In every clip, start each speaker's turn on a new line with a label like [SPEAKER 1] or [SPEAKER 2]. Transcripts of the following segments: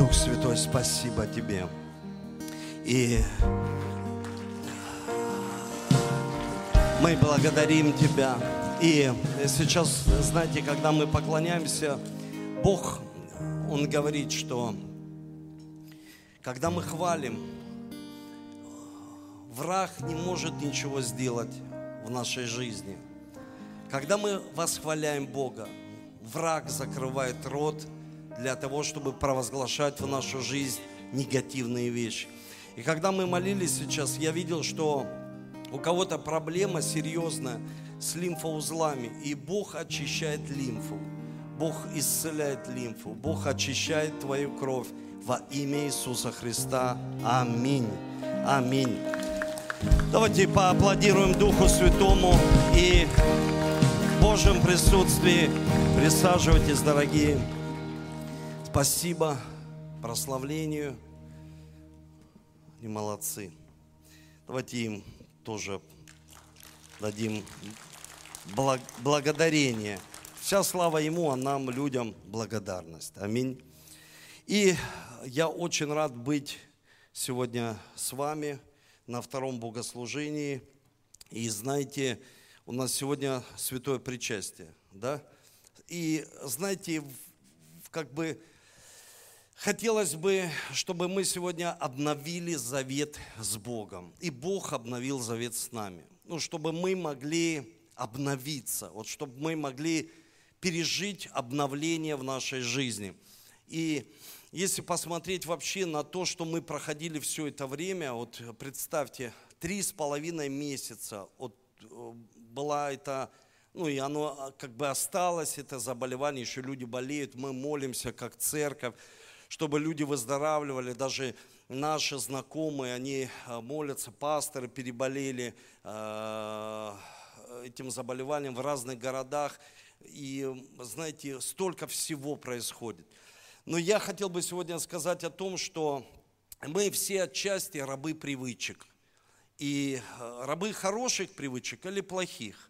[SPEAKER 1] Дух Святой, спасибо Тебе. И мы благодарим Тебя. И сейчас, знаете, когда мы поклоняемся, Бог, Он говорит, что когда мы хвалим, враг не может ничего сделать в нашей жизни. Когда мы восхваляем Бога, враг закрывает рот для того, чтобы провозглашать в нашу жизнь негативные вещи. И когда мы молились сейчас, я видел, что у кого-то проблема серьезная с лимфоузлами, и Бог очищает лимфу. Бог исцеляет лимфу, Бог очищает твою кровь во имя Иисуса Христа. Аминь. Аминь. Давайте поаплодируем Духу Святому и в Божьем присутствии присаживайтесь, дорогие. Спасибо прославлению. Они молодцы. Давайте им тоже дадим благодарение. Вся слава Ему, а нам, людям, благодарность. Аминь. И я очень рад быть сегодня с вами на втором богослужении. И знаете, у нас сегодня святое причастие, да? И знаете, как бы хотелось бы, чтобы мы сегодня обновили завет с Богом. И Бог обновил завет с нами. Ну, чтобы мы могли обновиться, вот чтобы мы могли пережить обновление в нашей жизни. И если посмотреть вообще на то, что мы проходили все это время, вот представьте, три с половиной месяца вот, э, была это, ну и оно а, как бы осталось, это заболевание, еще люди болеют, мы молимся как церковь, чтобы люди выздоравливали, даже наши знакомые, они э, молятся, пасторы переболели э, этим заболеванием в разных городах, и знаете, столько всего происходит – но я хотел бы сегодня сказать о том, что мы все отчасти рабы привычек. И э, рабы хороших привычек или плохих.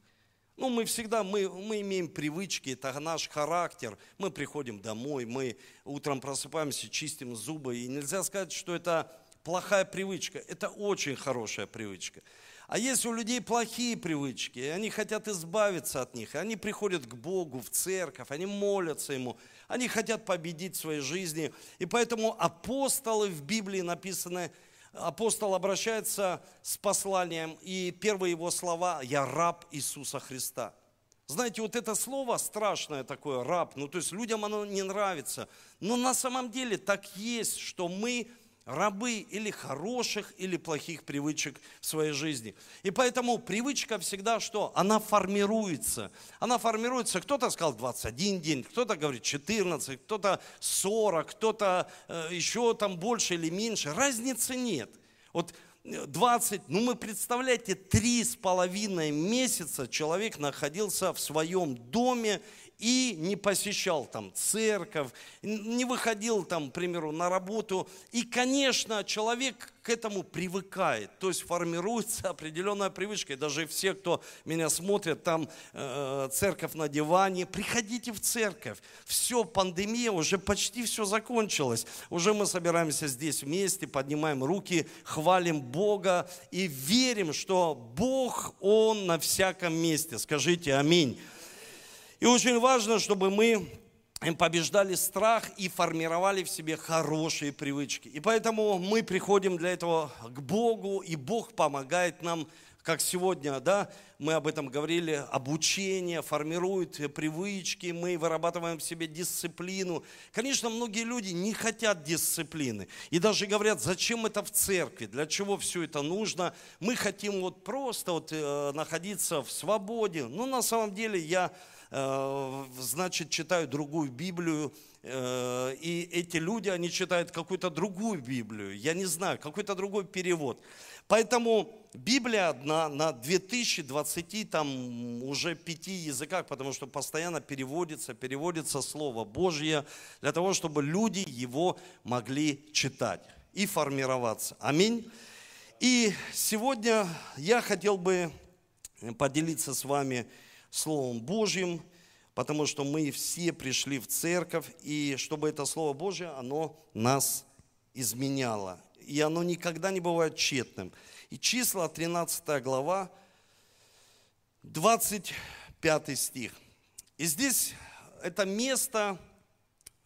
[SPEAKER 1] Ну, мы всегда, мы, мы имеем привычки, это наш характер. Мы приходим домой, мы утром просыпаемся, чистим зубы. И нельзя сказать, что это плохая привычка. Это очень хорошая привычка. А есть у людей плохие привычки, и они хотят избавиться от них. Они приходят к Богу, в церковь, они молятся Ему, они хотят победить в своей жизни. И поэтому апостолы в Библии написаны, апостол обращается с посланием, и первые его слова «Я раб Иисуса Христа». Знаете, вот это слово страшное такое, раб, ну то есть людям оно не нравится. Но на самом деле так есть, что мы рабы или хороших, или плохих привычек в своей жизни. И поэтому привычка всегда что? Она формируется. Она формируется, кто-то сказал 21 день, кто-то говорит 14, кто-то 40, кто-то э, еще там больше или меньше. Разницы нет. Вот 20, э, ну мы представляете, три с половиной месяца человек находился в своем доме и не посещал там церковь, не выходил там, к примеру, на работу. И, конечно, человек к этому привыкает, то есть формируется определенная привычка. И даже все, кто меня смотрит, там э, церковь на диване, приходите в церковь. Все, пандемия, уже почти все закончилось. Уже мы собираемся здесь вместе, поднимаем руки, хвалим Бога и верим, что Бог, Он на всяком месте. Скажите аминь. И очень важно, чтобы мы побеждали страх и формировали в себе хорошие привычки. И поэтому мы приходим для этого к Богу, и Бог помогает нам, как сегодня, да, мы об этом говорили, обучение, формирует привычки, мы вырабатываем в себе дисциплину. Конечно, многие люди не хотят дисциплины и даже говорят, зачем это в церкви, для чего все это нужно. Мы хотим вот просто вот, э, находиться в свободе. Но на самом деле я значит, читают другую Библию, э, и эти люди, они читают какую-то другую Библию, я не знаю, какой-то другой перевод. Поэтому Библия одна на 2020 там уже пяти языках, потому что постоянно переводится, переводится Слово Божье для того, чтобы люди его могли читать и формироваться. Аминь. И сегодня я хотел бы поделиться с вами Словом Божьим. потому что мы все пришли в церковь, и чтобы это Слово Божье, оно нас изменяло. И оно никогда не бывает тщетным. И числа, 13 глава, 25 стих. И здесь это место,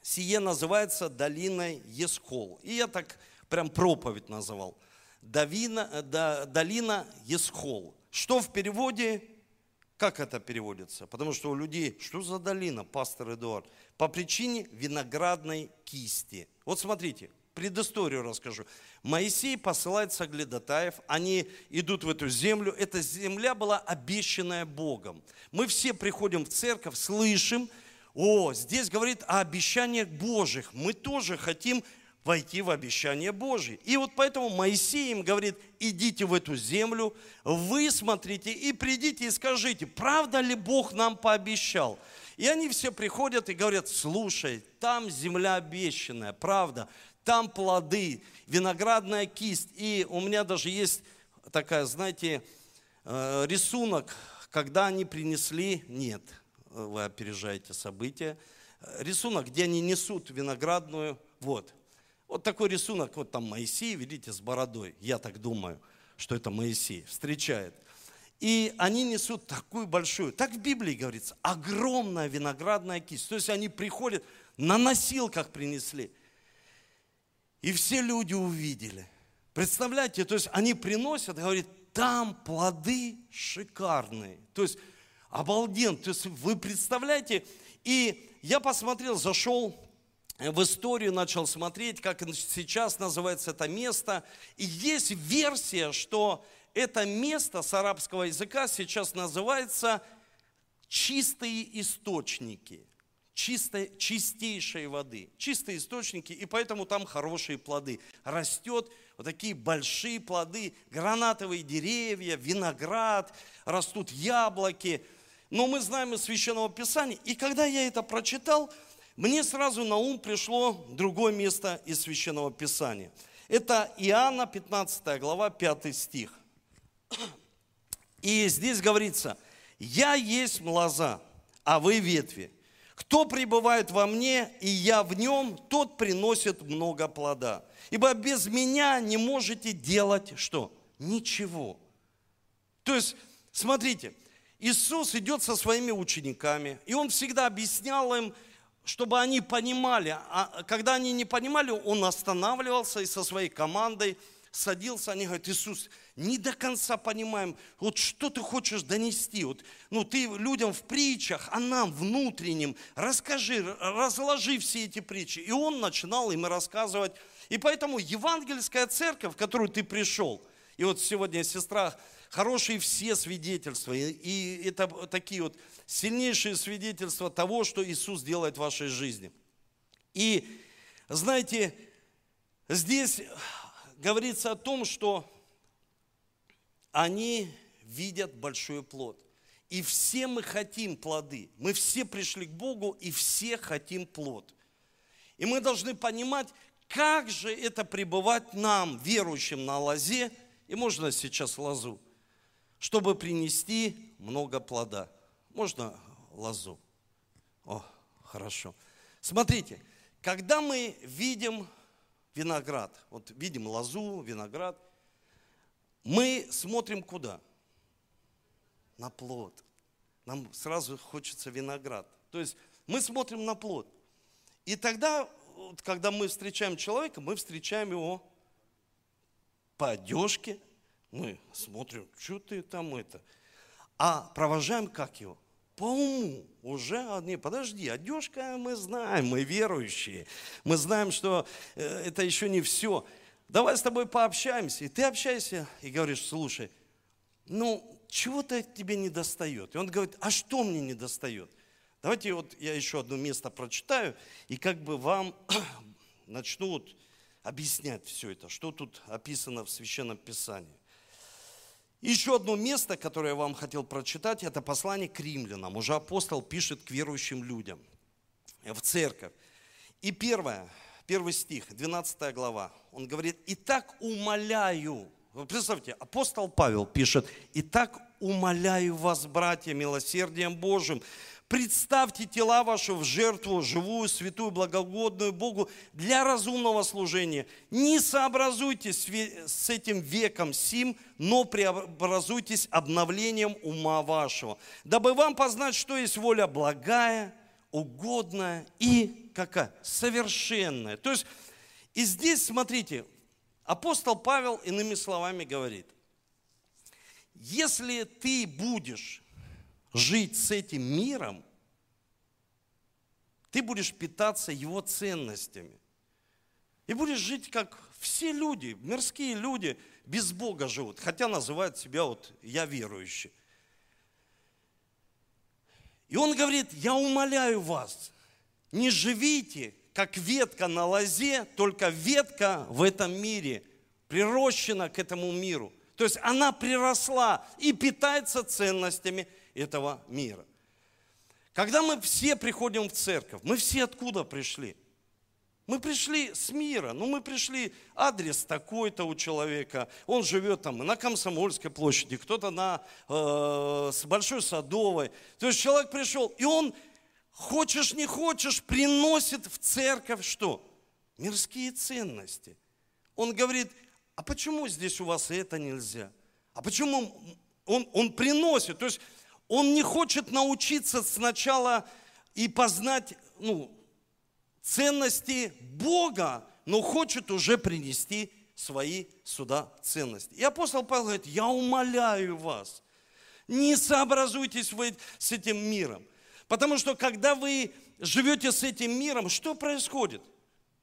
[SPEAKER 1] сие называется долиной Есхол. И я так прям проповедь называл. Давина, да, долина Есхол. Что в переводе как это переводится? Потому что у людей, что за долина, пастор Эдуард? По причине виноградной кисти. Вот смотрите, предысторию расскажу. Моисей посылает соглядатаев, они идут в эту землю. Эта земля была обещанная Богом. Мы все приходим в церковь, слышим, о, здесь говорит о обещаниях Божьих. Мы тоже хотим войти в обещание Божье. И вот поэтому Моисей им говорит, идите в эту землю, вы смотрите и придите и скажите, правда ли Бог нам пообещал? И они все приходят и говорят, слушай, там земля обещанная, правда, там плоды, виноградная кисть. И у меня даже есть такая, знаете, э, рисунок, когда они принесли, нет, вы опережаете события, рисунок, где они несут виноградную, вот, вот такой рисунок, вот там Моисей, видите, с бородой. Я так думаю, что это Моисей. Встречает. И они несут такую большую, так в Библии говорится, огромная виноградная кисть. То есть они приходят, на носилках принесли. И все люди увидели. Представляете, то есть они приносят, говорит, там плоды шикарные. То есть обалденно. То есть вы представляете, и я посмотрел, зашел в историю начал смотреть, как сейчас называется это место. И есть версия, что это место с арабского языка сейчас называется чистые источники, чистой, чистейшей воды, чистые источники, и поэтому там хорошие плоды. Растет вот такие большие плоды, гранатовые деревья, виноград, растут яблоки. Но мы знаем из Священного Писания, и когда я это прочитал – мне сразу на ум пришло другое место из Священного Писания. Это Иоанна 15 глава 5 стих. И здесь говорится, «Я есть лоза, а вы ветви. Кто пребывает во мне, и я в нем, тот приносит много плода. Ибо без меня не можете делать что? Ничего». То есть, смотрите, Иисус идет со своими учениками, и Он всегда объяснял им, чтобы они понимали. А когда они не понимали, он останавливался и со своей командой садился, они говорят, Иисус, не до конца понимаем, вот что ты хочешь донести, вот, ну ты людям в притчах, а нам внутренним, расскажи, разложи все эти притчи. И он начинал им рассказывать. И поэтому евангельская церковь, в которую ты пришел, и вот сегодня сестра хорошие все свидетельства, и это такие вот сильнейшие свидетельства того, что Иисус делает в вашей жизни. И знаете, здесь говорится о том, что они видят большой плод. И все мы хотим плоды. Мы все пришли к Богу, и все хотим плод. И мы должны понимать, как же это пребывать нам, верующим на лозе, и можно сейчас лозу, чтобы принести много плода. Можно лозу? О, хорошо. Смотрите, когда мы видим виноград, вот видим лозу, виноград, мы смотрим куда? На плод. Нам сразу хочется виноград. То есть мы смотрим на плод. И тогда, когда мы встречаем человека, мы встречаем его по одежке, мы смотрим, что ты там это. А провожаем как его? По уму. Уже, а, не, подожди, одежка мы знаем, мы верующие. Мы знаем, что э, это еще не все. Давай с тобой пообщаемся. И ты общаешься и говоришь, слушай, ну, чего-то тебе не достает. И он говорит, а что мне не достает? Давайте вот я еще одно место прочитаю, и как бы вам начну вот объяснять все это, что тут описано в Священном Писании. Еще одно место, которое я вам хотел прочитать, это послание к римлянам. Уже апостол пишет к верующим людям в церковь. И первое, первый стих, 12 глава, он говорит, «И так умоляю». Вы представьте, апостол Павел пишет, «И так умоляю вас, братья, милосердием Божьим, Представьте тела ваши в жертву, живую, святую, благогодную Богу для разумного служения. Не сообразуйтесь с этим веком сим, но преобразуйтесь обновлением ума вашего, дабы вам познать, что есть воля благая, угодная и какая? Совершенная. То есть, и здесь, смотрите, апостол Павел иными словами говорит, если ты будешь жить с этим миром, ты будешь питаться его ценностями. И будешь жить, как все люди, мирские люди, без Бога живут, хотя называют себя вот «я верующий». И он говорит, я умоляю вас, не живите, как ветка на лозе, только ветка в этом мире, прирощена к этому миру. То есть она приросла и питается ценностями этого мира. Когда мы все приходим в церковь, мы все откуда пришли? Мы пришли с мира, ну мы пришли, адрес такой-то у человека, он живет там на Комсомольской площади, кто-то на э, Большой Садовой. То есть человек пришел, и он, хочешь не хочешь, приносит в церковь что? Мирские ценности. Он говорит, а почему здесь у вас это нельзя? А почему он, он приносит? То есть он не хочет научиться сначала и познать ну, ценности Бога, но хочет уже принести свои сюда ценности. И апостол Павел говорит, я умоляю вас, не сообразуйтесь вы с этим миром. Потому что когда вы живете с этим миром, что происходит?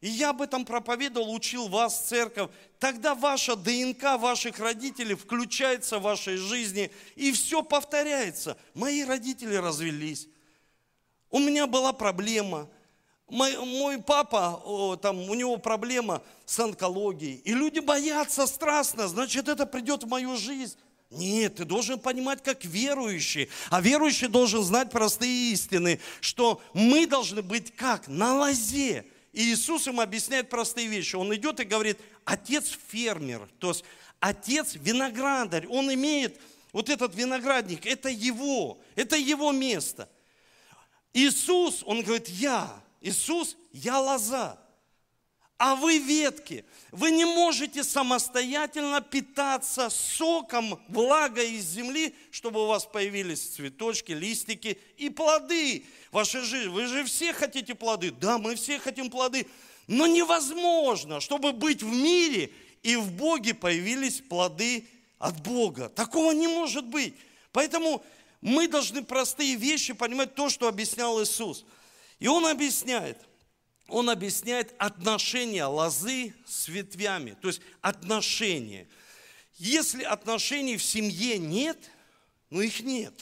[SPEAKER 1] И я об этом проповедовал, учил вас, церковь. Тогда ваша ДНК ваших родителей включается в вашей жизни, и все повторяется. Мои родители развелись. У меня была проблема. Мой, мой папа, о, там, у него проблема с онкологией. И люди боятся страстно, значит, это придет в мою жизнь. Нет, ты должен понимать как верующий. А верующий должен знать простые истины, что мы должны быть как? На лозе. И Иисус им объясняет простые вещи. Он идет и говорит, отец фермер, то есть отец виноградарь, он имеет вот этот виноградник, это его, это его место. Иисус, он говорит, я, Иисус, я лоза а вы ветки. Вы не можете самостоятельно питаться соком, влагой из земли, чтобы у вас появились цветочки, листики и плоды вашей жизни. Вы же все хотите плоды. Да, мы все хотим плоды. Но невозможно, чтобы быть в мире и в Боге появились плоды от Бога. Такого не может быть. Поэтому мы должны простые вещи понимать, то, что объяснял Иисус. И Он объясняет – он объясняет отношения лозы с ветвями, то есть отношения. Если отношений в семье нет, ну их нет.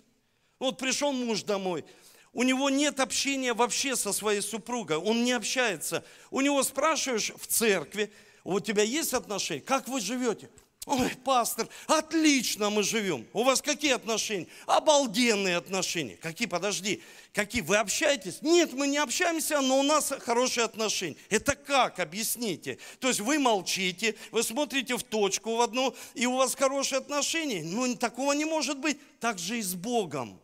[SPEAKER 1] Вот пришел муж домой, у него нет общения вообще со своей супругой, он не общается. У него спрашиваешь в церкви, у тебя есть отношения, как вы живете? Ой, пастор, отлично мы живем. У вас какие отношения? Обалденные отношения. Какие, подожди, какие? Вы общаетесь? Нет, мы не общаемся, но у нас хорошие отношения. Это как? Объясните. То есть вы молчите, вы смотрите в точку в одну, и у вас хорошие отношения. Ну, такого не может быть. Так же и с Богом.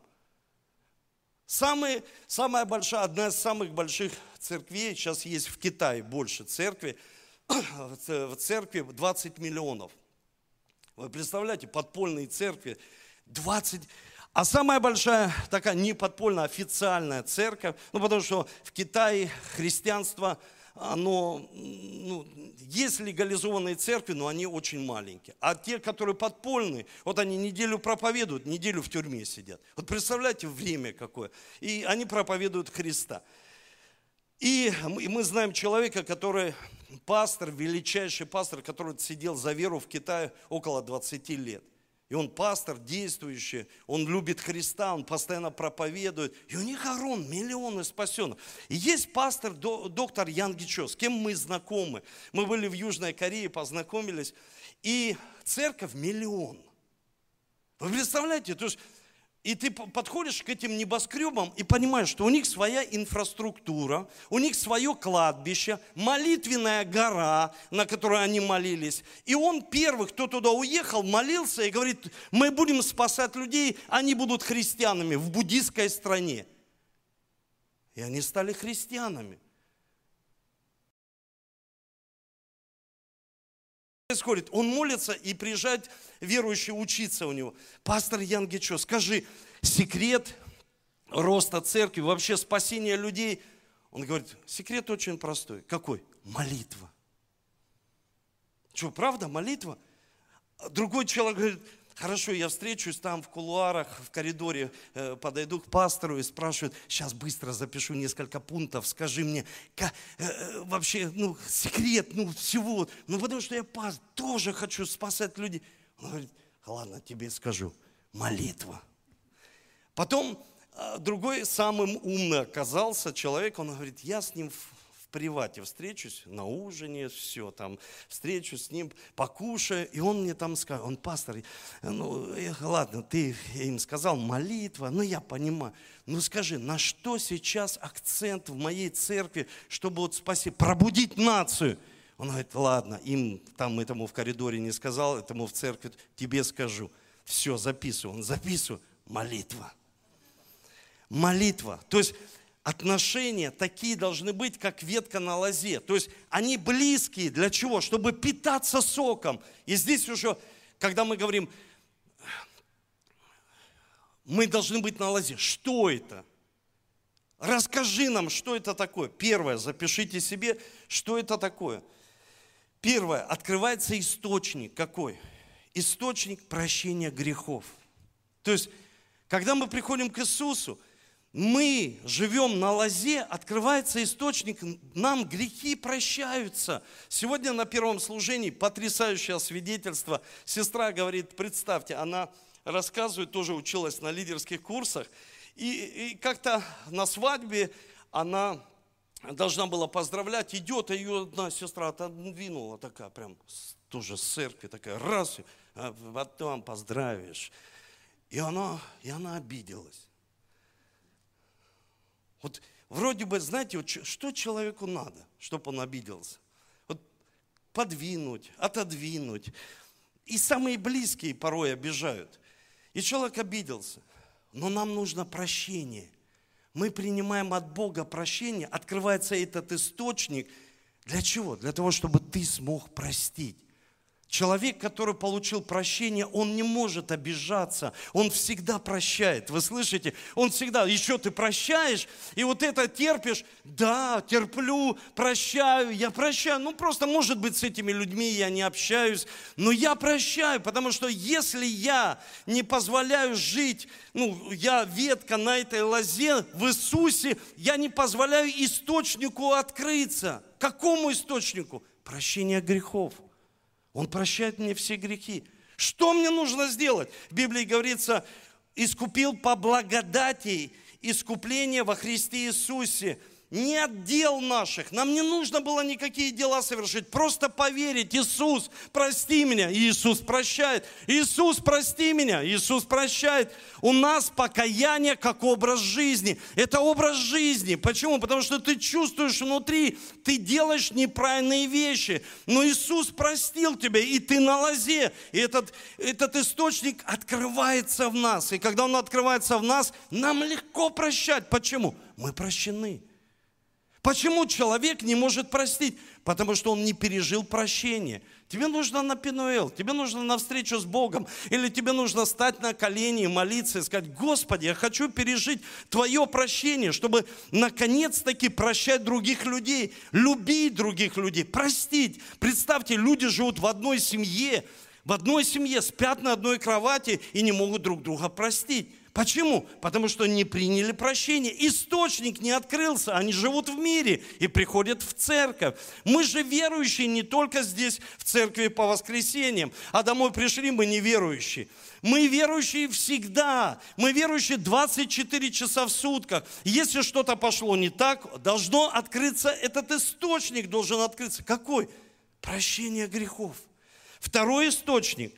[SPEAKER 1] Самые, самая большая, одна из самых больших церквей, сейчас есть в Китае больше церкви, в церкви 20 миллионов – вы представляете, подпольные церкви, 20... А самая большая такая не подпольная, официальная церковь, ну потому что в Китае христианство, оно, ну, есть легализованные церкви, но они очень маленькие. А те, которые подпольные, вот они неделю проповедуют, неделю в тюрьме сидят. Вот представляете, время какое. И они проповедуют Христа. И мы знаем человека, который пастор, величайший пастор, который сидел за веру в Китае около 20 лет. И он пастор действующий, он любит Христа, он постоянно проповедует. И у них Арон, миллионы спасенных. И есть пастор, доктор Ян Гичо, с кем мы знакомы. Мы были в Южной Корее, познакомились. И церковь миллион. Вы представляете, то есть и ты подходишь к этим небоскребам и понимаешь, что у них своя инфраструктура, у них свое кладбище, молитвенная гора, на которой они молились. И он первый, кто туда уехал, молился и говорит, мы будем спасать людей, они будут христианами в буддийской стране. И они стали христианами. Происходит? Он молится и приезжает верующий учиться у него. Пастор Ян Гечо, скажи, секрет роста церкви, вообще спасения людей. Он говорит, секрет очень простой. Какой? Молитва. Что, правда, молитва? Другой человек говорит, Хорошо, я встречусь там в кулуарах, в коридоре, э, подойду к пастору и спрашивают, сейчас быстро запишу несколько пунктов, скажи мне, как, э, э, вообще, ну, секрет, ну, всего, ну, потому что я пастор, тоже хочу спасать людей. Он говорит, ладно, тебе скажу, молитва. Потом э, другой самым умный оказался человек, он говорит, я с ним привате встречусь, на ужине, все, там, встречусь с ним, покушаю, и он мне там скажет, он пастор, ну, ладно, ты им сказал, молитва, ну, я понимаю, ну, скажи, на что сейчас акцент в моей церкви, чтобы вот спасти, пробудить нацию? Он говорит, ладно, им там этому в коридоре не сказал, этому в церкви, тебе скажу. Все, записываю. Он записываю. Молитва. Молитва. То есть отношения такие должны быть, как ветка на лозе. То есть они близкие. Для чего? Чтобы питаться соком. И здесь уже, когда мы говорим, мы должны быть на лозе. Что это? Расскажи нам, что это такое. Первое, запишите себе, что это такое. Первое, открывается источник. Какой? Источник прощения грехов. То есть, когда мы приходим к Иисусу, мы живем на лозе, открывается источник, нам грехи прощаются. Сегодня на первом служении потрясающее свидетельство. Сестра говорит, представьте, она рассказывает, тоже училась на лидерских курсах, и, и как-то на свадьбе она должна была поздравлять, идет, а ее одна сестра отодвинула такая, прям тоже с церкви такая, раз, а потом поздравишь. И она, и она обиделась. Вот вроде бы, знаете, вот что человеку надо, чтобы он обиделся? Вот подвинуть, отодвинуть. И самые близкие порой обижают. И человек обиделся. Но нам нужно прощение. Мы принимаем от Бога прощение, открывается этот источник. Для чего? Для того, чтобы ты смог простить. Человек, который получил прощение, он не может обижаться, он всегда прощает. Вы слышите? Он всегда, еще ты прощаешь, и вот это терпишь, да, терплю, прощаю, я прощаю. Ну, просто, может быть, с этими людьми я не общаюсь, но я прощаю, потому что если я не позволяю жить, ну, я ветка на этой лозе в Иисусе, я не позволяю источнику открыться. Какому источнику? Прощение грехов. Он прощает мне все грехи. Что мне нужно сделать? В Библии говорится, искупил по благодати искупление во Христе Иисусе – нет дел наших. Нам не нужно было никакие дела совершить. Просто поверить. Иисус, прости меня. Иисус прощает. Иисус, прости меня. Иисус прощает. У нас покаяние как образ жизни. Это образ жизни. Почему? Потому что ты чувствуешь внутри, ты делаешь неправильные вещи. Но Иисус простил тебя, и ты на лозе. И этот, этот источник открывается в нас. И когда он открывается в нас, нам легко прощать. Почему? Мы прощены. Почему человек не может простить? Потому что он не пережил прощение. Тебе нужно на Пинуэл, тебе нужно на встречу с Богом, или тебе нужно стать на колени молиться и сказать, Господи, я хочу пережить Твое прощение, чтобы наконец-таки прощать других людей, любить других людей, простить. Представьте, люди живут в одной семье, в одной семье, спят на одной кровати и не могут друг друга простить. Почему? Потому что не приняли прощение. Источник не открылся. Они живут в мире и приходят в церковь. Мы же верующие не только здесь в церкви по воскресеньям, а домой пришли мы неверующие. Мы верующие всегда. Мы верующие 24 часа в сутках. Если что-то пошло не так, должно открыться, этот источник должен открыться. Какой? Прощение грехов. Второй источник,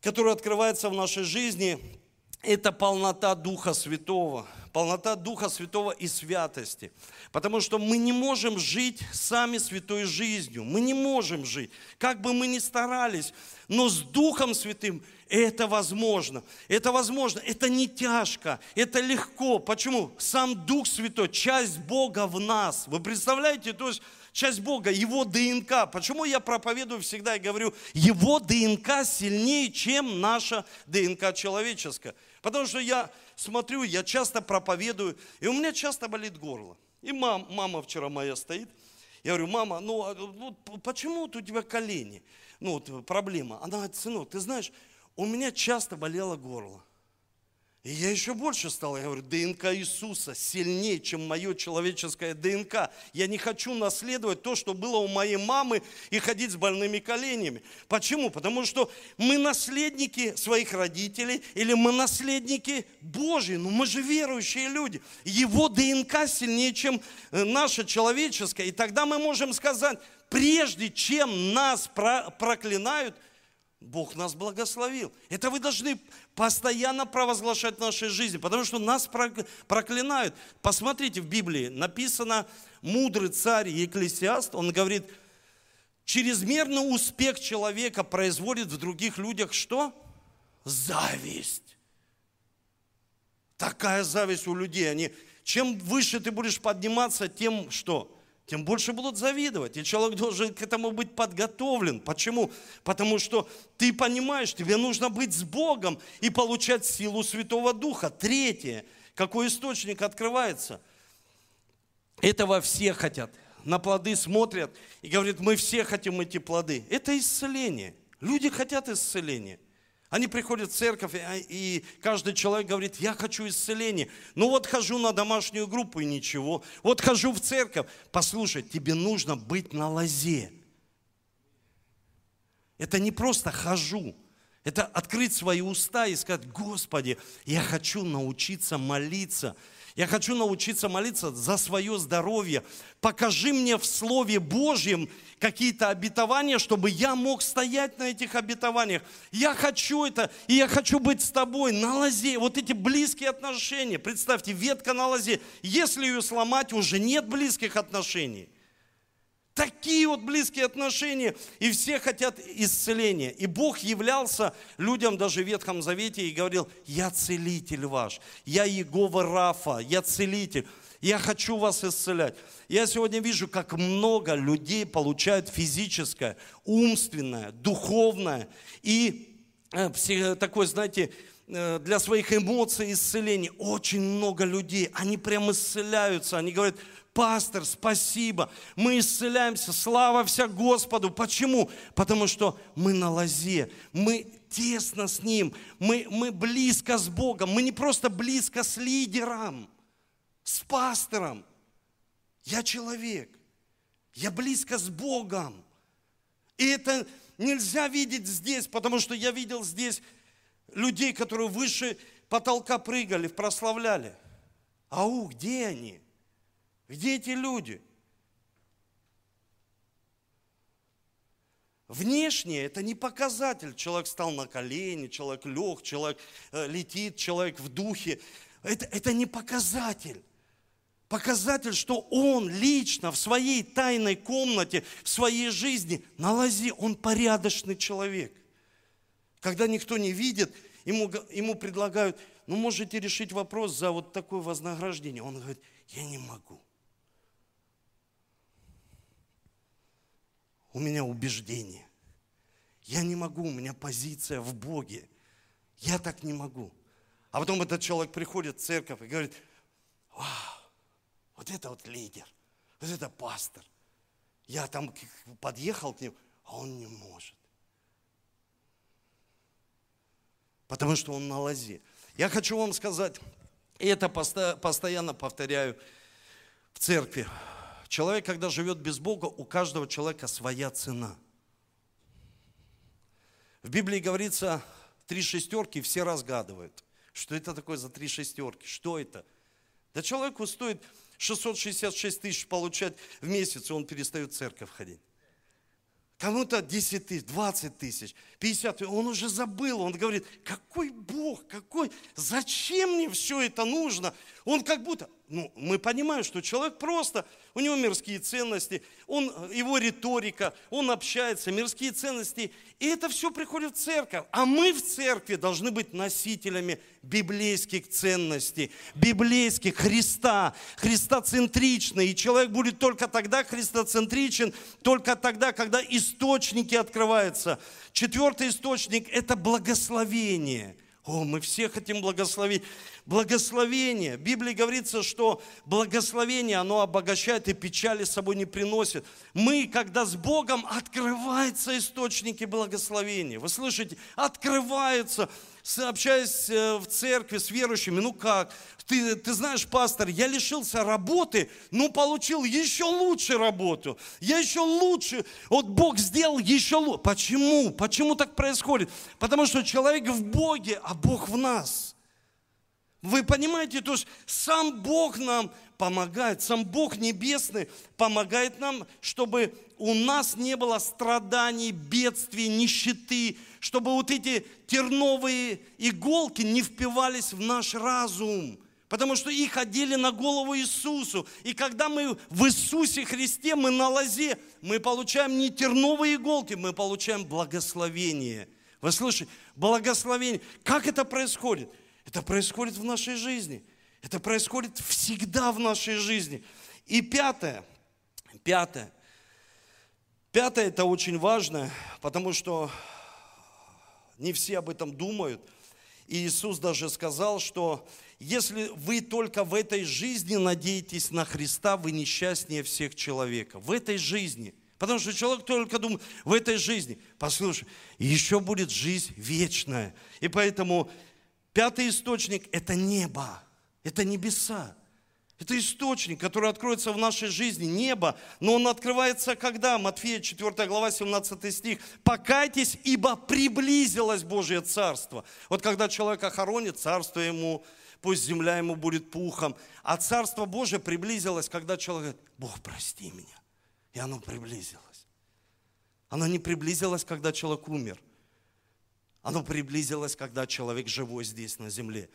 [SPEAKER 1] который открывается в нашей жизни – это полнота Духа Святого. полнота Духа Святого и святости. Потому что мы не можем жить сами святой жизнью. Мы не можем жить. Как бы мы ни старались, но с Духом Святым это возможно. Это возможно. Это не тяжко. Это легко. Почему? Сам Дух Святой, часть Бога в нас. Вы представляете? То есть часть Бога, Его ДНК. Почему я проповедую всегда и говорю, Его ДНК сильнее, чем наша ДНК человеческая. Потому что я смотрю, я часто проповедую, и у меня часто болит горло. И мам, мама вчера моя стоит, я говорю, мама, ну, ну почему у тебя колени? Ну, вот проблема. Она говорит, сынок, ты знаешь, у меня часто болело горло. И я еще больше стал, я говорю, ДНК Иисуса сильнее, чем мое человеческое ДНК. Я не хочу наследовать то, что было у моей мамы и ходить с больными коленями. Почему? Потому что мы наследники своих родителей или мы наследники Божьи, но мы же верующие люди. Его ДНК сильнее, чем э, наше человеческое. И тогда мы можем сказать, прежде чем нас проклинают, Бог нас благословил. Это вы должны постоянно провозглашать в нашей жизни, потому что нас проклинают. Посмотрите, в Библии написано, мудрый царь и экклесиаст, он говорит, чрезмерный успех человека производит в других людях что? Зависть. Такая зависть у людей. Они, чем выше ты будешь подниматься, тем что? Тем больше будут завидовать. И человек должен к этому быть подготовлен. Почему? Потому что ты понимаешь, тебе нужно быть с Богом и получать силу Святого Духа. Третье, какой источник открывается? Этого все хотят. На плоды смотрят и говорят, мы все хотим эти плоды. Это исцеление. Люди хотят исцеления. Они приходят в церковь, и каждый человек говорит, я хочу исцеления. Ну вот хожу на домашнюю группу и ничего. Вот хожу в церковь. Послушай, тебе нужно быть на лозе. Это не просто хожу. Это открыть свои уста и сказать, Господи, я хочу научиться молиться – я хочу научиться молиться за свое здоровье. Покажи мне в Слове Божьем какие-то обетования, чтобы я мог стоять на этих обетованиях. Я хочу это, и я хочу быть с тобой на лозе. Вот эти близкие отношения. Представьте, ветка на лозе. Если ее сломать, уже нет близких отношений. Такие вот близкие отношения, и все хотят исцеления. И Бог являлся людям даже в Ветхом Завете и говорил, я целитель ваш, я Егова Рафа, я целитель, я хочу вас исцелять. Я сегодня вижу, как много людей получают физическое, умственное, духовное и э, такое, знаете, э, для своих эмоций исцеление. Очень много людей, они прям исцеляются, они говорят, пастор, спасибо, мы исцеляемся, слава вся Господу. Почему? Потому что мы на лозе, мы тесно с Ним, мы, мы близко с Богом, мы не просто близко с лидером, с пастором. Я человек, я близко с Богом. И это нельзя видеть здесь, потому что я видел здесь людей, которые выше потолка прыгали, прославляли. Ау, где они? Где эти люди? Внешне это не показатель. Человек стал на колени, человек лег, человек э, летит, человек в духе. Это, это не показатель. Показатель, что он лично в своей тайной комнате, в своей жизни на лозе, он порядочный человек. Когда никто не видит, ему, ему предлагают, ну можете решить вопрос за вот такое вознаграждение. Он говорит, я не могу. У меня убеждение. Я не могу, у меня позиция в Боге. Я так не могу. А потом этот человек приходит в церковь и говорит, вау, вот это вот лидер, вот это пастор. Я там подъехал к нему, а он не может. Потому что он на лозе. Я хочу вам сказать, и это постоянно повторяю в церкви. Человек, когда живет без Бога, у каждого человека своя цена. В Библии говорится, три шестерки все разгадывают. Что это такое за три шестерки? Что это? Да человеку стоит 666 тысяч получать в месяц, и он перестает в церковь ходить. Кому-то 10 тысяч, 20 тысяч, 50 тысяч. Он уже забыл. Он говорит, какой Бог, какой, зачем мне все это нужно? Он как будто, ну, мы понимаем, что человек просто, у него мирские ценности, он, его риторика, он общается, мирские ценности. И это все приходит в церковь. А мы в церкви должны быть носителями библейских ценностей, библейских, Христа, христоцентричный. И человек будет только тогда христоцентричен, только тогда, когда источники открываются. Четвертый источник – это благословение – о, мы все хотим благословить. Благословение. В Библии говорится, что благословение, оно обогащает и печали с собой не приносит. Мы, когда с Богом, открываются источники благословения. Вы слышите? Открываются общаясь э, в церкви с верующими, ну как, ты, ты знаешь, пастор, я лишился работы, но получил еще лучше работу. Я еще лучше, вот Бог сделал еще лучше. Почему? Почему так происходит? Потому что человек в Боге, а Бог в нас. Вы понимаете, то есть сам Бог нам помогает, сам Бог Небесный помогает нам, чтобы у нас не было страданий, бедствий, нищеты, чтобы вот эти терновые иголки не впивались в наш разум, потому что их одели на голову Иисусу. И когда мы в Иисусе Христе, мы на лозе, мы получаем не терновые иголки, мы получаем благословение. Вы слышите? Благословение. Как это происходит? Это происходит в нашей жизни. Это происходит всегда в нашей жизни. И пятое, пятое, пятое это очень важно, потому что не все об этом думают. И Иисус даже сказал, что если вы только в этой жизни надеетесь на Христа, вы несчастнее всех человека. В этой жизни. Потому что человек только думает, в этой жизни. Послушай, еще будет жизнь вечная. И поэтому пятый источник – это небо, это небеса. Это источник, который откроется в нашей жизни, небо. Но он открывается когда? Матфея 4 глава, 17 стих. «Покайтесь, ибо приблизилось Божье Царство». Вот когда человека хоронит, царство ему, пусть земля ему будет пухом. А Царство Божье приблизилось, когда человек говорит, Бог, прости меня. И оно приблизилось. Оно не приблизилось, когда человек умер. Оно приблизилось, когда человек живой здесь на земле.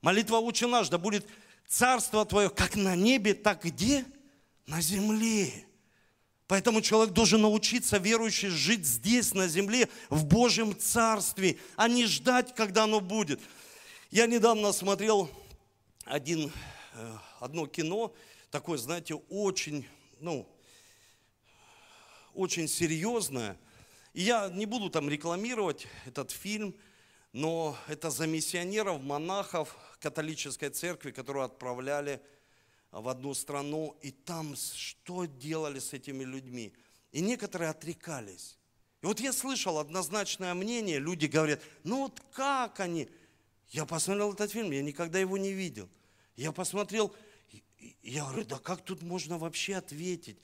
[SPEAKER 1] Молитва «Отче наш» да будет Царство Твое как на небе, так где? На земле. Поэтому человек должен научиться, верующий, жить здесь, на земле, в Божьем Царстве, а не ждать, когда оно будет. Я недавно смотрел один, э, одно кино, такое, знаете, очень, ну, очень серьезное. И я не буду там рекламировать этот фильм, но это за миссионеров, монахов, католической церкви, которую отправляли в одну страну, и там что делали с этими людьми? И некоторые отрекались. И вот я слышал однозначное мнение, люди говорят, ну вот как они? Я посмотрел этот фильм, я никогда его не видел. Я посмотрел, я говорю, да как тут можно вообще ответить,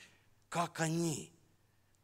[SPEAKER 1] как они?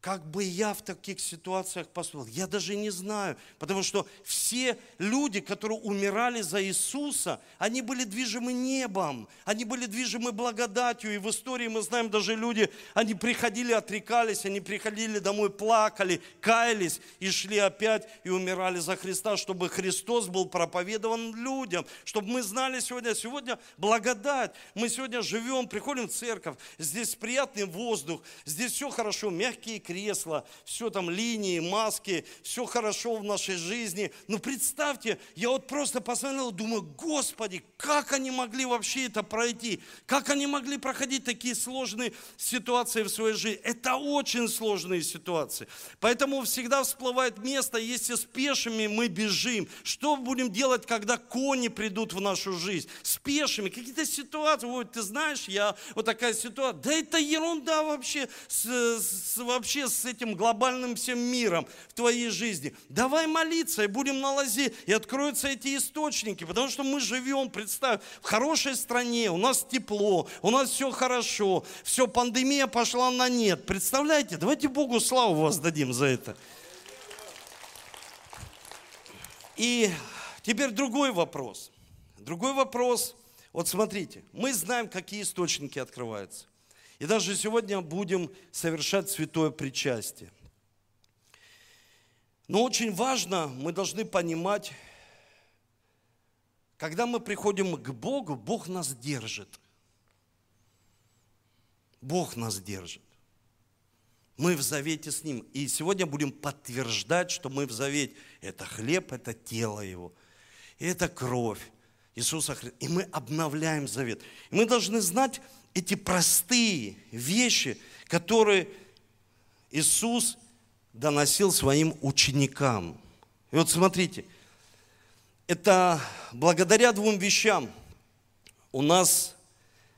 [SPEAKER 1] Как бы я в таких ситуациях поступил? Я даже не знаю, потому что все люди, которые умирали за Иисуса, они были движимы небом, они были движимы благодатью. И в истории мы знаем даже люди, они приходили, отрекались, они приходили домой, плакали, каялись и шли опять и умирали за Христа, чтобы Христос был проповедован людям, чтобы мы знали сегодня, сегодня благодать. Мы сегодня живем, приходим в церковь, здесь приятный воздух, здесь все хорошо, мягкие кресла, кресла, все там линии, маски, все хорошо в нашей жизни. Но представьте, я вот просто посмотрел, думаю, Господи, как они могли вообще это пройти? Как они могли проходить такие сложные ситуации в своей жизни? Это очень сложные ситуации. Поэтому всегда всплывает место, если с пешими мы бежим. Что будем делать, когда кони придут в нашу жизнь? С пешими, какие-то ситуации. Ой, ты знаешь, я вот такая ситуация. Да это ерунда вообще, с, с, вообще с этим глобальным всем миром в твоей жизни. Давай молиться и будем на лозе, и откроются эти источники, потому что мы живем, представь, в хорошей стране, у нас тепло, у нас все хорошо, все, пандемия пошла на нет. Представляете, давайте Богу славу воздадим за это. И теперь другой вопрос. Другой вопрос. Вот смотрите, мы знаем, какие источники открываются. И даже сегодня будем совершать святое причастие. Но очень важно, мы должны понимать, когда мы приходим к Богу, Бог нас держит. Бог нас держит. Мы в завете с Ним. И сегодня будем подтверждать, что мы в завете. Это хлеб, это тело Его. И это кровь Иисуса Христа. И мы обновляем завет. И мы должны знать эти простые вещи, которые Иисус доносил своим ученикам. И вот смотрите, это благодаря двум вещам у нас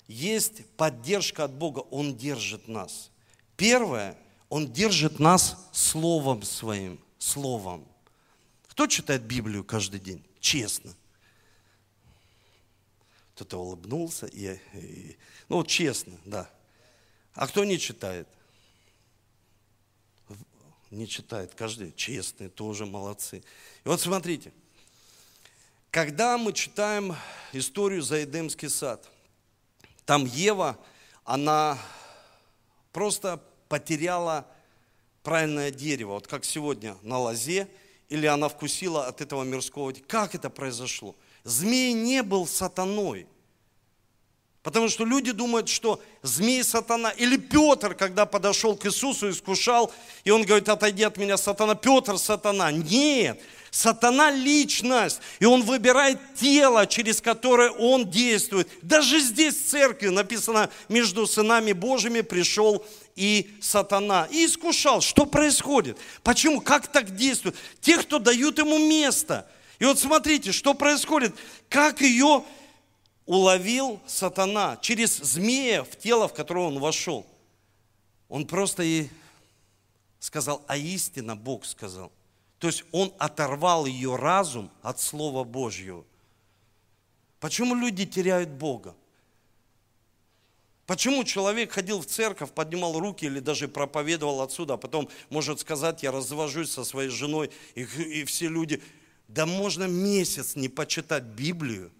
[SPEAKER 1] есть поддержка от Бога. Он держит нас. Первое, Он держит нас Словом Своим. Словом. Кто читает Библию каждый день? Честно. Кто-то улыбнулся. И, и, ну, честно, да. А кто не читает? Не читает каждый. Честные тоже молодцы. И вот смотрите. Когда мы читаем историю за Эдемский сад, там Ева, она просто потеряла правильное дерево, вот как сегодня на лозе, или она вкусила от этого мирского. Как это произошло? Змей не был сатаной. Потому что люди думают, что змей сатана, или Петр, когда подошел к Иисусу, искушал, и он говорит, отойди от меня, сатана, Петр сатана. Нет, сатана личность, и он выбирает тело, через которое он действует. Даже здесь в церкви написано, между сынами Божьими пришел и сатана. И искушал, что происходит, почему, как так действует. Те, кто дают ему место. И вот смотрите, что происходит, как ее уловил сатана через змея в тело, в которое он вошел. Он просто ей сказал, а истина Бог сказал. То есть он оторвал ее разум от Слова Божьего. Почему люди теряют Бога? Почему человек ходил в церковь, поднимал руки или даже проповедовал отсюда, а потом может сказать, я развожусь со своей женой, и, и все люди, да можно месяц не почитать Библию,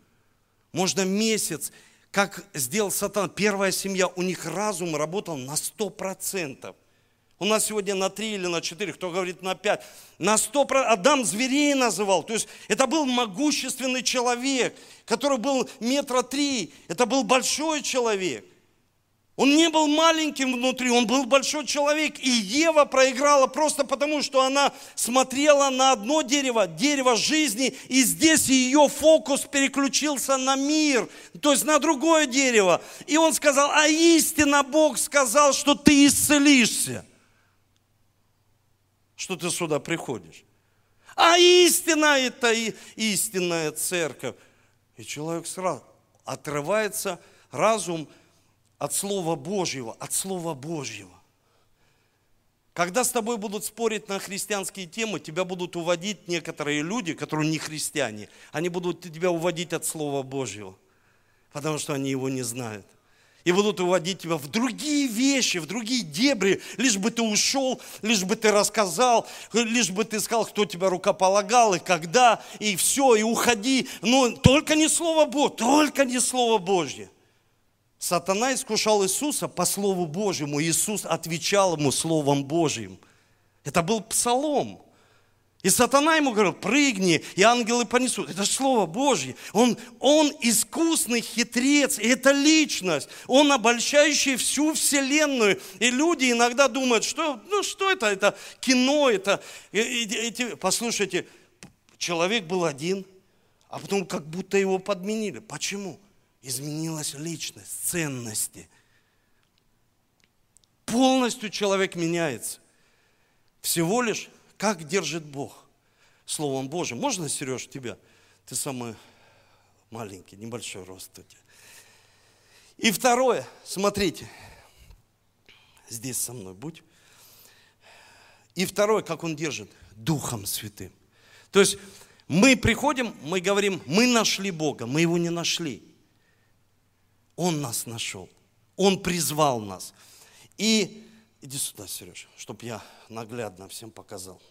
[SPEAKER 1] можно месяц, как сделал сатан, первая семья, у них разум работал на сто процентов. У нас сегодня на три или на четыре, кто говорит на пять. На сто процентов. Адам зверей называл. То есть это был могущественный человек, который был метра три. Это был большой человек. Он не был маленьким внутри, он был большой человек. И Ева проиграла просто потому, что она смотрела на одно дерево, дерево жизни, и здесь ее фокус переключился на мир, то есть на другое дерево. И он сказал, а истинно Бог сказал, что ты исцелишься, что ты сюда приходишь. А истина это и истинная церковь. И человек сразу отрывается, разум – от Слова Божьего, от Слова Божьего. Когда с тобой будут спорить на христианские темы, тебя будут уводить некоторые люди, которые не христиане. Они будут тебя уводить от Слова Божьего, потому что они его не знают. И будут уводить тебя в другие вещи, в другие дебри, лишь бы ты ушел, лишь бы ты рассказал, лишь бы ты сказал, кто тебя рукополагал и когда, и все, и уходи. Но только не Слово Божье, только не Слово Божье. Сатана искушал Иисуса по Слову Божьему. Иисус отвечал ему Словом Божьим. Это был псалом. И сатана ему говорил, прыгни, и ангелы понесут. Это же Слово Божье. Он, он искусный хитрец, и это личность. Он обольщающий всю вселенную. И люди иногда думают, что, ну, что это? Это кино, это... Эти, послушайте, человек был один, а потом как будто его подменили. Почему? Изменилась личность, ценности. Полностью человек меняется. Всего лишь, как держит Бог. Словом Божьим. Можно, Сереж, тебя? Ты самый маленький, небольшой рост у тебя. И второе, смотрите, здесь со мной будь. И второе, как он держит, Духом Святым. То есть мы приходим, мы говорим, мы нашли Бога, мы его не нашли. Он нас нашел. Он призвал нас. И иди сюда, Сережа, чтобы я наглядно всем показал.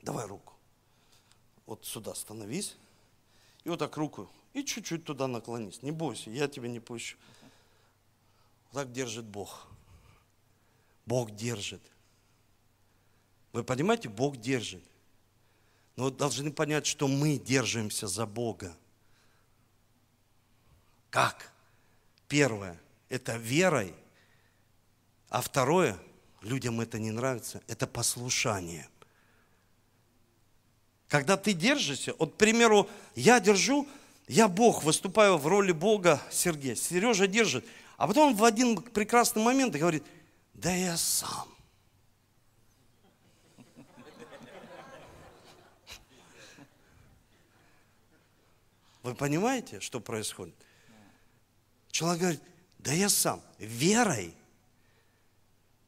[SPEAKER 1] Давай руку. Вот сюда становись. И вот так руку. И чуть-чуть туда наклонись. Не бойся, я тебя не пущу. Так держит Бог. Бог держит. Вы понимаете, Бог держит. Но должны понять, что мы держимся за Бога. Как? Первое – это верой. А второе, людям это не нравится, это послушание. Когда ты держишься, вот, к примеру, я держу, я Бог, выступаю в роли Бога Сергея. Сережа держит. А потом в один прекрасный момент говорит, да я сам. Вы понимаете, что происходит? Человек говорит, да я сам. Верой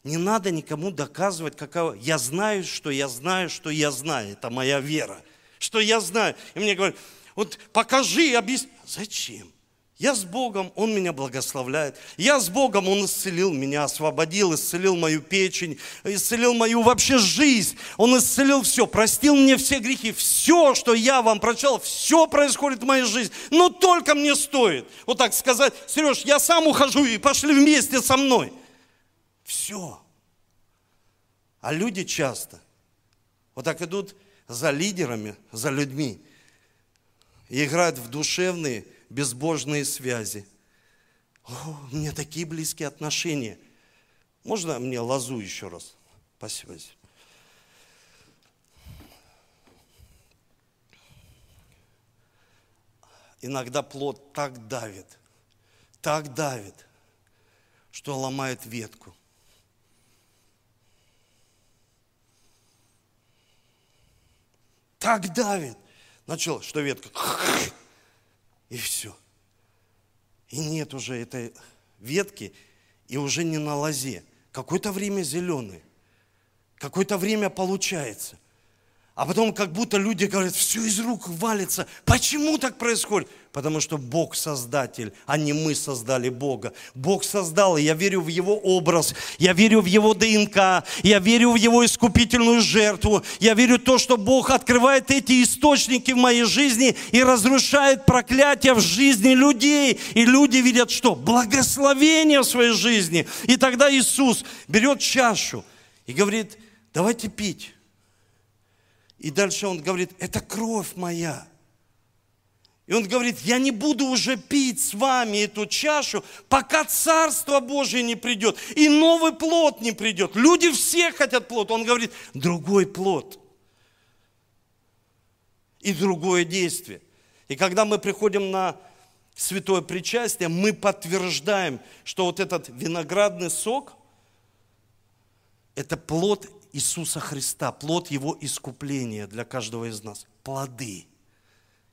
[SPEAKER 1] не надо никому доказывать, какого. Я знаю, что я знаю, что я знаю. Это моя вера. Что я знаю. И мне говорят, вот покажи, объясни. Зачем? Я с Богом, Он меня благословляет. Я с Богом, Он исцелил меня, освободил, исцелил мою печень, исцелил мою вообще жизнь. Он исцелил все, простил мне все грехи. Все, что я вам прочел, все происходит в моей жизни. Но только мне стоит вот так сказать, Сереж, я сам ухожу и пошли вместе со мной. Все. А люди часто вот так идут за лидерами, за людьми и играют в душевные, безбожные связи. О, у меня такие близкие отношения. Можно мне лозу еще раз? Спасибо. Иногда плод так давит, так давит, что ломает ветку. Так давит. Начал, что ветка и все. И нет уже этой ветки, и уже не на лозе. Какое-то время зеленый, какое-то время получается. А потом как будто люди говорят, все из рук валится. Почему так происходит? Потому что Бог создатель, а не мы создали Бога. Бог создал, и я верю в Его образ, я верю в Его ДНК, я верю в Его искупительную жертву, я верю в то, что Бог открывает эти источники в моей жизни и разрушает проклятия в жизни людей. И люди видят что? Благословение в своей жизни. И тогда Иисус берет чашу и говорит, давайте пить. И дальше он говорит, это кровь моя. И он говорит, я не буду уже пить с вами эту чашу, пока Царство Божие не придет, и новый плод не придет. Люди все хотят плод. Он говорит, другой плод. И другое действие. И когда мы приходим на святое причастие, мы подтверждаем, что вот этот виноградный сок – это плод Иисуса Христа, плод Его искупления для каждого из нас. Плоды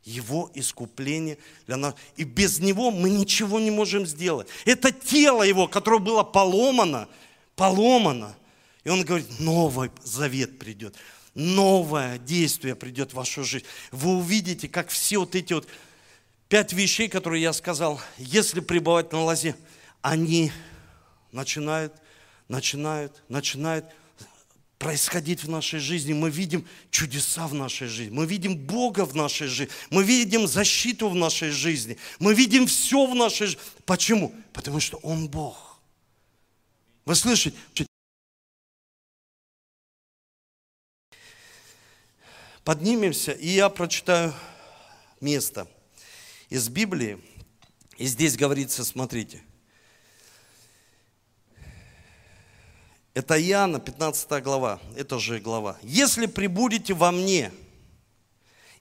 [SPEAKER 1] Его искупления для нас. И без Него мы ничего не можем сделать. Это тело Его, которое было поломано, поломано. И Он говорит, новый завет придет, новое действие придет в вашу жизнь. Вы увидите, как все вот эти вот пять вещей, которые я сказал, если пребывать на лозе, они начинают, начинают, начинают происходить в нашей жизни. Мы видим чудеса в нашей жизни. Мы видим Бога в нашей жизни. Мы видим защиту в нашей жизни. Мы видим все в нашей жизни. Почему? Потому что Он Бог. Вы слышите? Поднимемся, и я прочитаю место из Библии. И здесь говорится, смотрите – Это Иоанна, 15 глава, это же глава. «Если прибудете во мне,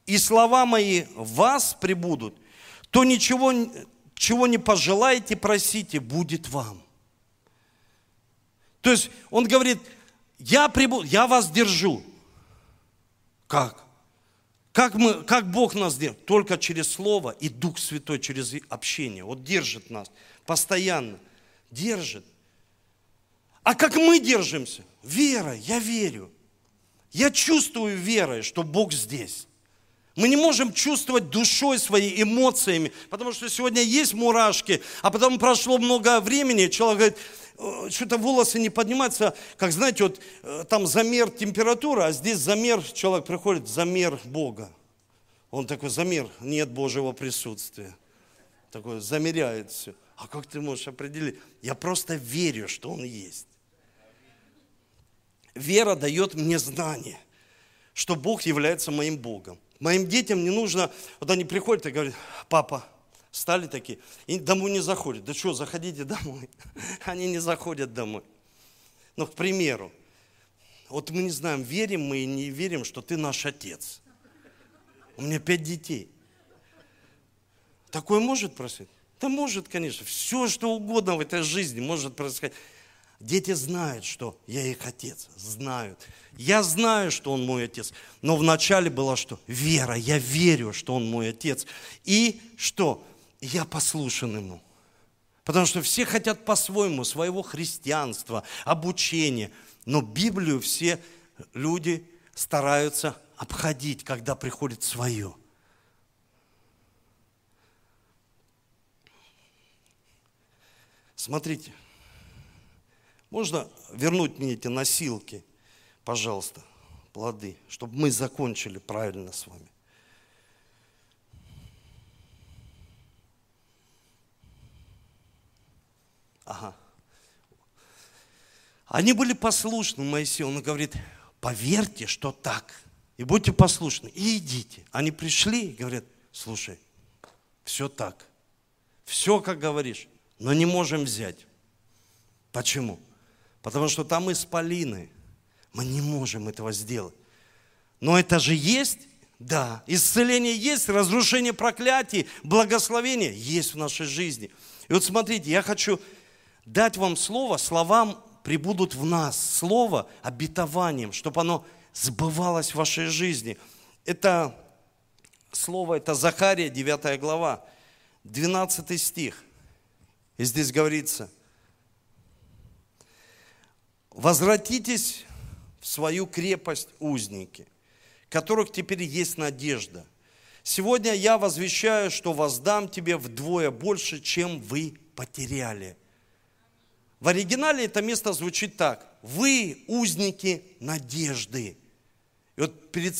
[SPEAKER 1] и слова мои вас прибудут, то ничего, чего не пожелаете, просите, будет вам». То есть он говорит, я прибуду, я вас держу. Как? Как, мы, как Бог нас держит? Только через Слово и Дух Святой, через общение. Вот держит нас постоянно. Держит. А как мы держимся? Вера, я верю. Я чувствую верой, что Бог здесь. Мы не можем чувствовать душой своей, эмоциями, потому что сегодня есть мурашки, а потом прошло много времени, человек говорит, «Э, что-то волосы не поднимаются, как знаете, вот э, там замер температуры, а здесь замер, человек приходит, замер Бога. Он такой, замер, нет Божьего присутствия. Такой, замеряет все. А как ты можешь определить? Я просто верю, что Он есть. Вера дает мне знание. что Бог является моим Богом. Моим детям не нужно, вот они приходят и говорят, папа, стали такие, и домой не заходят. Да что, заходите домой. Они не заходят домой. Ну, к примеру, вот мы не знаем, верим мы и не верим, что ты наш отец. У меня пять детей. Такое может происходить? Да может, конечно. Все, что угодно в этой жизни может происходить. Дети знают, что я их отец. Знают. Я знаю, что он мой отец. Но вначале было что? Вера. Я верю, что он мой отец. И что? Я послушен ему. Потому что все хотят по-своему, своего христианства, обучения. Но Библию все люди стараются обходить, когда приходит свое. Смотрите, можно вернуть мне эти носилки, пожалуйста, плоды, чтобы мы закончили правильно с вами. Ага. Они были послушны Моисею. Он говорит, поверьте, что так. И будьте послушны. И идите. Они пришли и говорят, слушай, все так. Все, как говоришь, но не можем взять. Почему? Потому что там исполины. Мы не можем этого сделать. Но это же есть, да. Исцеление есть, разрушение проклятий, благословение есть в нашей жизни. И вот смотрите, я хочу дать вам слово, словам прибудут в нас, слово обетованием, чтобы оно сбывалось в вашей жизни. Это слово, это Захария, 9 глава, 12 стих. И здесь говорится, возвратитесь в свою крепость узники, которых теперь есть надежда. Сегодня я возвещаю, что воздам тебе вдвое больше, чем вы потеряли. В оригинале это место звучит так. Вы узники надежды. И вот перед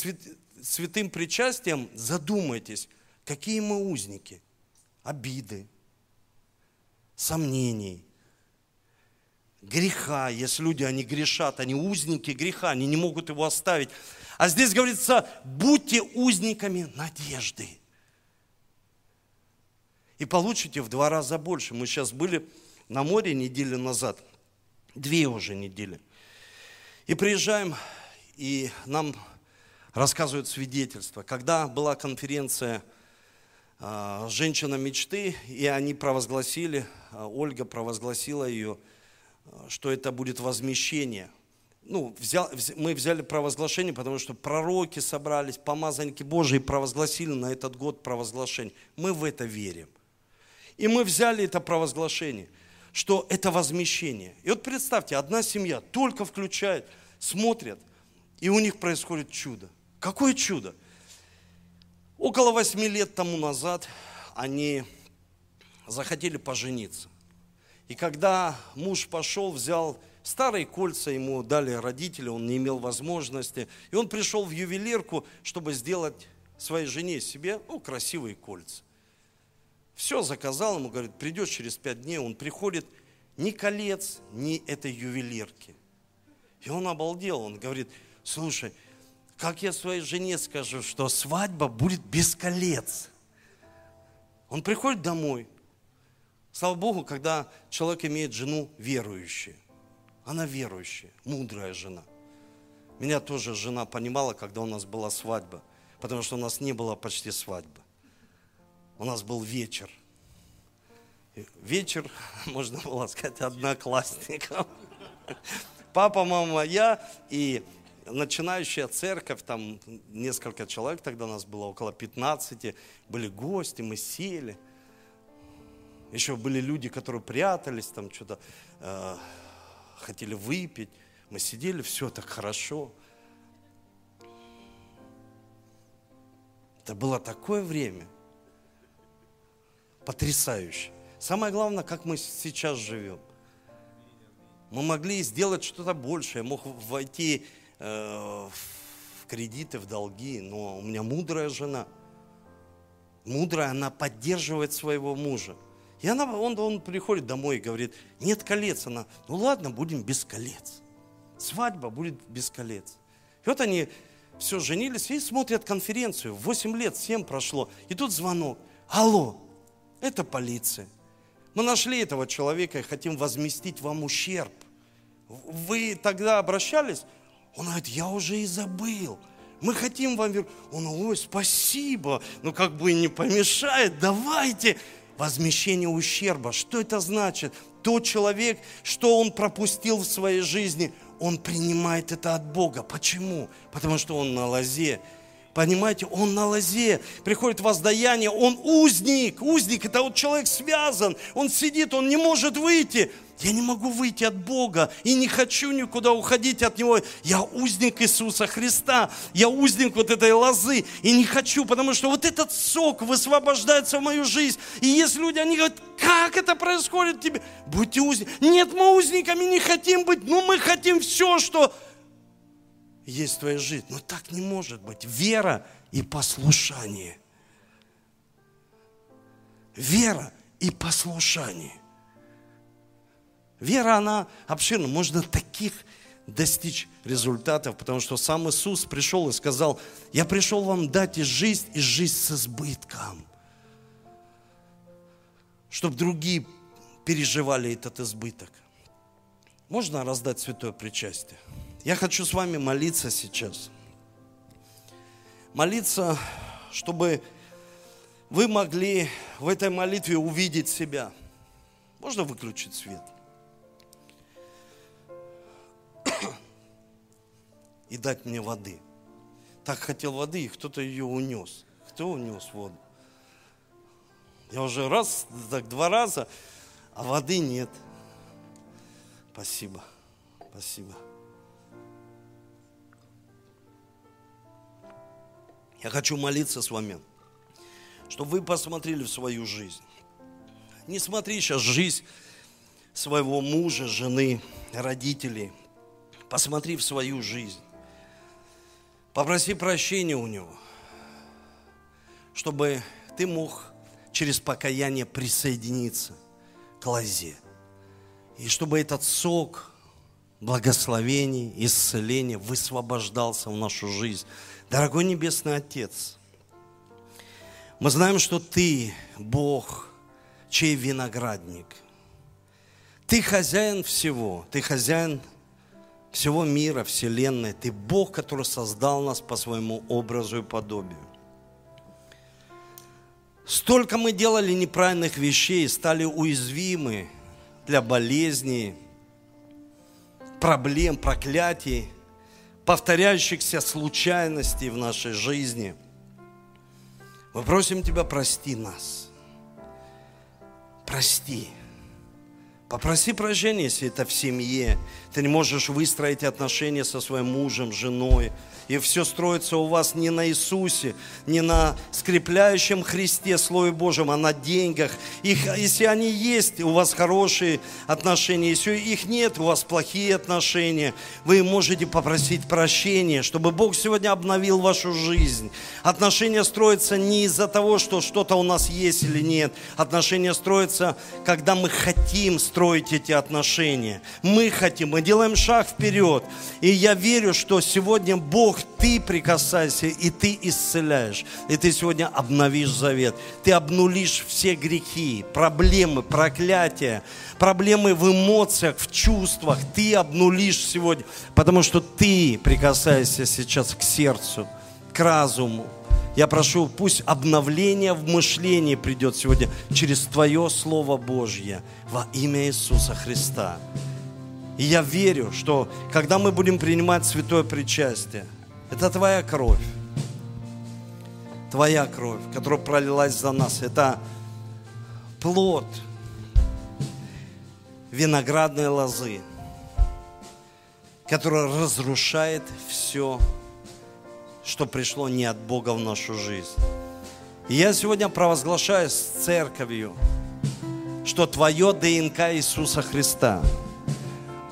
[SPEAKER 1] святым причастием задумайтесь, какие мы узники? Обиды, сомнений, греха. Если люди, они грешат, они узники греха, они не могут его оставить. А здесь говорится, будьте узниками надежды. И получите в два раза больше. Мы сейчас были на море неделю назад, две уже недели. И приезжаем, и нам рассказывают свидетельства. Когда была конференция а, «Женщина мечты», и они провозгласили, а, Ольга провозгласила ее, что это будет возмещение. Ну, взял, мы взяли провозглашение, потому что пророки собрались, помазанники Божии провозгласили на этот год провозглашение. Мы в это верим. И мы взяли это провозглашение – что это возмещение. И вот представьте, одна семья только включает, смотрят, и у них происходит чудо. Какое чудо? Около восьми лет тому назад они захотели пожениться. И когда муж пошел, взял старые кольца, ему дали родители, он не имел возможности. И он пришел в ювелирку, чтобы сделать своей жене себе ну, красивые кольца. Все заказал ему, говорит, придешь через пять дней, он приходит, ни колец, ни этой ювелирки. И он обалдел, он говорит, слушай, как я своей жене скажу, что свадьба будет без колец? Он приходит домой. Слава Богу, когда человек имеет жену верующую. Она верующая, мудрая жена. Меня тоже жена понимала, когда у нас была свадьба, потому что у нас не было почти свадьбы. У нас был вечер. Вечер, можно было сказать, одноклассников. Папа, мама, я и начинающая церковь, там несколько человек, тогда у нас было около 15, были гости, мы сели. Еще были люди, которые прятались, там что-то э, хотели выпить. Мы сидели, все так хорошо. Это было такое время – потрясающе. Самое главное, как мы сейчас живем. Мы могли сделать что-то большее, мог войти э, в кредиты, в долги, но у меня мудрая жена. Мудрая, она поддерживает своего мужа. И она, он, он приходит домой и говорит, нет колец. Она, ну ладно, будем без колец. Свадьба будет без колец. И вот они все, женились и смотрят конференцию. 8 лет, 7 прошло. И тут звонок. Алло, это полиция. Мы нашли этого человека и хотим возместить вам ущерб. Вы тогда обращались? Он говорит, я уже и забыл. Мы хотим вам вернуть. Он, ой, спасибо. Ну, как бы не помешает, давайте. Возмещение ущерба. Что это значит? Тот человек, что он пропустил в своей жизни, он принимает это от Бога. Почему? Потому что он на лозе. Понимаете, он на лозе, приходит воздаяние, он узник, узник, это вот человек связан, он сидит, он не может выйти. Я не могу выйти от Бога и не хочу никуда уходить от Него. Я узник Иисуса Христа, я узник вот этой лозы и не хочу, потому что вот этот сок высвобождается в мою жизнь. И есть люди, они говорят, как это происходит тебе? Будьте узниками. Нет, мы узниками не хотим быть, но мы хотим все, что есть в твоей жизни. Но так не может быть. Вера и послушание. Вера и послушание. Вера, она обширна. Можно таких достичь результатов, потому что сам Иисус пришел и сказал, я пришел вам дать и жизнь, и жизнь с избытком. Чтобы другие переживали этот избыток. Можно раздать святое причастие? Я хочу с вами молиться сейчас. Молиться, чтобы вы могли в этой молитве увидеть себя. Можно выключить свет? И дать мне воды. Так хотел воды, и кто-то ее унес. Кто унес воду? Я уже раз, так два раза, а воды нет. Спасибо. Спасибо. Я хочу молиться с вами, чтобы вы посмотрели в свою жизнь. Не смотри сейчас жизнь своего мужа, жены, родителей. Посмотри в свою жизнь. Попроси прощения у него, чтобы ты мог через покаяние присоединиться к лозе. И чтобы этот сок благословений, исцеления высвобождался в нашу жизнь. Дорогой Небесный Отец, мы знаем, что Ты Бог, чей виноградник. Ты хозяин всего, Ты хозяин всего мира, Вселенной. Ты Бог, который создал нас по своему образу и подобию. Столько мы делали неправильных вещей, стали уязвимы для болезней, проблем, проклятий – повторяющихся случайностей в нашей жизни. Мы просим Тебя, прости нас. Прости. Попроси прощения, если это в семье. Ты не можешь выстроить отношения со своим мужем, женой, и все строится у вас не на Иисусе, не на скрепляющем Христе, Слове Божьем, а на деньгах. Их, если они есть, у вас хорошие отношения. Если их нет, у вас плохие отношения, вы можете попросить прощения, чтобы Бог сегодня обновил вашу жизнь. Отношения строятся не из-за того, что что-то у нас есть или нет. Отношения строятся, когда мы хотим строить эти отношения. Мы хотим, мы делаем шаг вперед. И я верю, что сегодня Бог ты прикасайся, и ты исцеляешь. И ты сегодня обновишь завет. Ты обнулишь все грехи, проблемы, проклятия, проблемы в эмоциях, в чувствах. Ты обнулишь сегодня, потому что ты прикасаешься сейчас к сердцу, к разуму. Я прошу, пусть обновление в мышлении придет сегодня через Твое Слово Божье во имя Иисуса Христа. И я верю, что когда мы будем принимать святое причастие, это Твоя кровь. Твоя кровь, которая пролилась за нас. Это плод виноградной лозы, которая разрушает все, что пришло не от Бога в нашу жизнь. И я сегодня провозглашаю с церковью, что твое ДНК Иисуса Христа –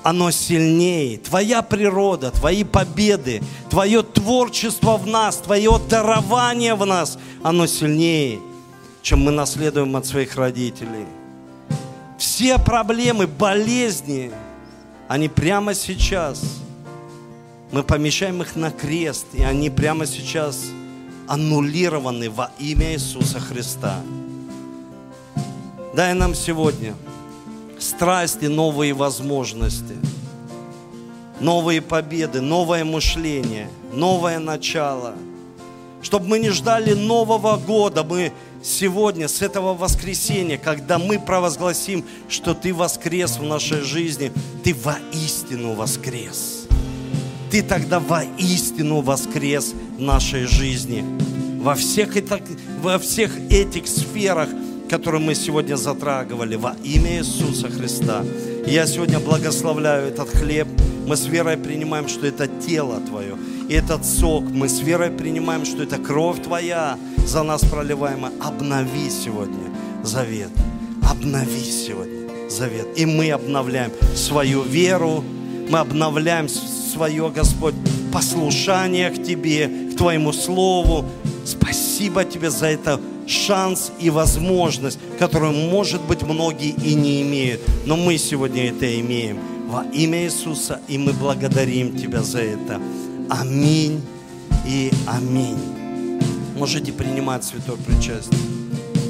[SPEAKER 1] оно сильнее. Твоя природа, твои победы, твое творчество в нас, твое дарование в нас, оно сильнее, чем мы наследуем от своих родителей. Все проблемы, болезни, они прямо сейчас Мы помещаем их на крест, и они прямо сейчас аннулированы во имя Иисуса Христа. Дай нам сегодня страсти, новые возможности, новые победы, новое мышление, новое начало. Чтобы мы не ждали Нового года, мы сегодня, с этого воскресенья, когда мы провозгласим, что Ты воскрес в нашей жизни, Ты воистину воскрес. Ты тогда воистину воскрес в нашей жизни. Во всех, это, во всех этих сферах, которые мы сегодня затрагивали, во имя Иисуса Христа. Я сегодня благословляю этот хлеб. Мы с верой принимаем, что это тело Твое. И этот сок, мы с верой принимаем, что это кровь Твоя за нас проливаемая. Обнови сегодня завет. Обнови сегодня завет. И мы обновляем свою веру, мы обновляем свое, Господь, послушание к Тебе, к Твоему Слову. Спасибо Тебе за это шанс и возможность, которую, может быть, многие и не имеют. Но мы сегодня это имеем во имя Иисуса, и мы благодарим Тебя за это. Аминь и аминь. Можете принимать святое причастие.